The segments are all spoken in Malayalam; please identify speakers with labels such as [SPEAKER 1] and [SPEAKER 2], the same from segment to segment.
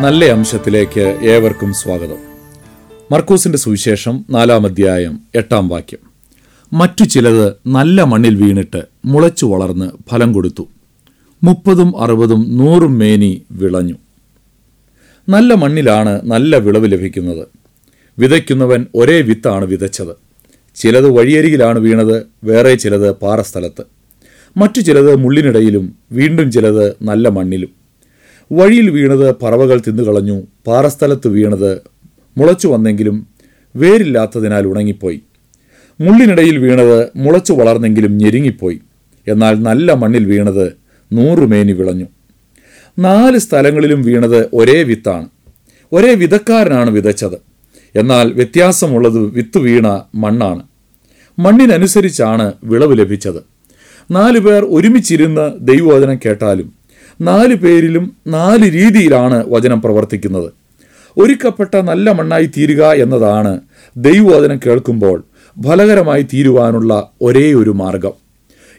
[SPEAKER 1] നല്ല അംശത്തിലേക്ക് ഏവർക്കും സ്വാഗതം. മർക്കൂസിന്റെ സുവിശേഷം നാലാം അധ്യായം എട്ടാം വാക്യം. മറ്റു ചിലത് നല്ല മണ്ണിൽ വീണിട്ട് മുളച്ചു വളർന്ന് ഫലം കൊടുത്തു. മുപ്പതും അറുപതും നൂറും മേനി വിളഞ്ഞു. നല്ല മണ്ണിലാണ് നല്ല വിളവ് ലഭിക്കുന്നത്. വിതയ്ക്കുന്നവൻ ഒരേ വിത്താണ് വിതച്ചത്. ചിലത് വഴിയരികിലാണ് വീണത് വേറെ ചിലത് പാറസ്ഥലത്ത്. മറ്റു ചിലത് മുള്ളിനിടയിലും വീണ്ടും ചിലത് നല്ല മണ്ണിലും. വഴിയിൽ വീണത് പറവകൾ തിന്നുകളഞ്ഞു പാറസ്ഥലത്ത് വീണത് മുളച്ചു വന്നെങ്കിലും വേരില്ലാത്തതിനാൽ ഉണങ്ങിപ്പോയി. മുള്ളിനിടയിൽ വീണത് മുളച്ചു വളർന്നെങ്കിലും ഞെരുങ്ങിപ്പോയി. എന്നാൽ നല്ല മണ്ണിൽ വീണത് നൂറുമേനി വിളഞ്ഞു. നാല് സ്ഥലങ്ങളിലും വീണത് ഒരേ വിത്താണ്. ഒരേ വിതക്കാരനാണ് വിതച്ചത്. എന്നാൽ വ്യത്യാസമുള്ളത് വിത്ത് വീണ മണ്ണാണ്. മണ്ണിനനുസരിച്ചാണ് വിളവ് ലഭിച്ചത്. നാലു പേർ ഒരുമിച്ചിരുന്ന് ദൈവവചനം കേട്ടാലും നാല് പേരിലും നാല് രീതിയിലാണ് വചനം പ്രവർത്തിക്കുന്നത്. ഒരുക്കപ്പെട്ട നല്ല മണ്ണായി തീരുക എന്നതാണ് ദൈവവചനം കേൾക്കുമ്പോൾ ഫലകരമായി തീരുവാനുള്ള ഒരേ ഒരു മാർഗം.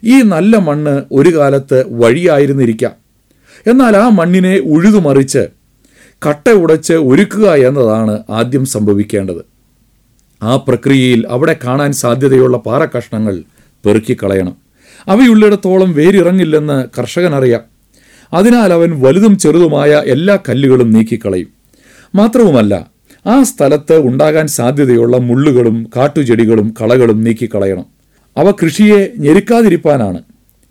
[SPEAKER 1] ഈ നല്ല മണ്ണ് ഒരു കാലത്ത് വഴിയായിരുന്നിരിക്കാം. എന്നാൽ ആ മണ്ണിനെ ഉഴുതുമറിച്ച് കട്ട ഉടച്ച് ഒരുക്കുക എന്നതാണ് ആദ്യം സംഭവിക്കേണ്ടത്. ആ പ്രക്രിയയിൽ അവിടെ കാണാൻ സാധ്യതയുള്ള പാറക്കഷ്ണങ്ങൾ പെറുക്കിക്കളയണം. അവയുള്ളിടത്തോളം വേരിറങ്ങില്ലെന്ന് കർഷകനറിയാം. അതിനാൽ അവൻ വലുതും ചെറുതുമായ എല്ലാ കല്ലുകളും നീക്കിക്കളയും. മാത്രവുമല്ല ആ സ്ഥലത്ത് ഉണ്ടാകാൻ സാധ്യതയുള്ള മുള്ളുകളും കാട്ടുചെടികളും കളകളും നീക്കിക്കളയണം. അവ കൃഷിയെ ഞെരുക്കാതിരിപ്പാനാണ്.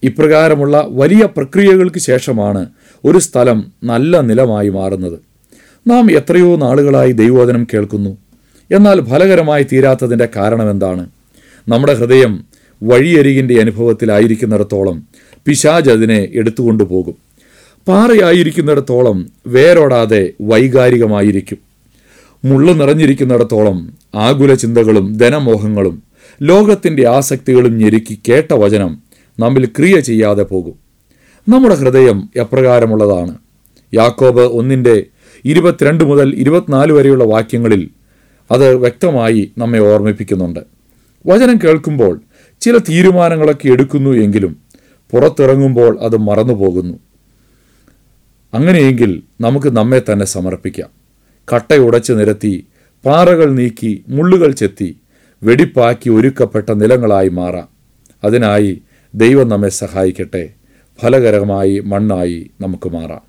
[SPEAKER 1] ഇപ്രകാരമുള്ള വലിയ പ്രക്രിയകൾക്ക് ശേഷമാണ് ഒരു സ്ഥലം നല്ല നിലമായി മാറുന്നത്. നാം എത്രയോ നാളുകളായി ദൈവോധനം കേൾക്കുന്നു. എന്നാൽ ഫലകരമായി തീരാത്തതിന്റെ കാരണമെന്താണ്? നമ്മുടെ ഹൃദയം വഴിയരികിന്റെ അനുഭവത്തിലായിരിക്കുന്നിടത്തോളം പിശാജ് അതിനെ എടുത്തുകൊണ്ടു പോകും പാറയായിരിക്കുന്നിടത്തോളം വേരോടാതെ വൈകാരികമായിരിക്കും. മുള്ളു നിറഞ്ഞിരിക്കുന്നിടത്തോളം ആകുല ചിന്തകളും ധനമോഹങ്ങളും ലോകത്തിന്റെ ആസക്തികളും ഞെരുക്കി കേട്ട വചനം നമ്മിൽ ക്രിയ ചെയ്യാതെ പോകും. നമ്മുടെ ഹൃദയം എപ്രകാരമുള്ളതാണ്. യാക്കോബ് ഒന്നിന്റെ ഇരുപത്തിരണ്ട് മുതൽ ഇരുപത്തിനാല് വരെയുള്ള വാക്യങ്ങളിൽ അത് വ്യക്തമായി നമ്മെ ഓർമ്മിപ്പിക്കുന്നുണ്ട്. വചനം കേൾക്കുമ്പോൾ ചില തീരുമാനങ്ങളൊക്കെ എടുക്കുന്നു എങ്കിലും പുറത്തിറങ്ങുമ്പോൾ അത് മറന്നുപോകുന്നു. അങ്ങനെയെങ്കിൽ നമുക്ക് നമ്മെ തന്നെ സമർപ്പിക്കാം. കട്ടയുടച്ച് നിരത്തി പാറകൾ നീക്കി മുള്ളുകൾ ചെത്തി വെടിപ്പാക്കി ഒരുക്കപ്പെട്ട നിലങ്ങളായി മാറാം. അതിനായി ദൈവം നമ്മെ സഹായിക്കട്ടെ. ഫലകരമായി മണ്ണായി നമുക്ക് മാറാം.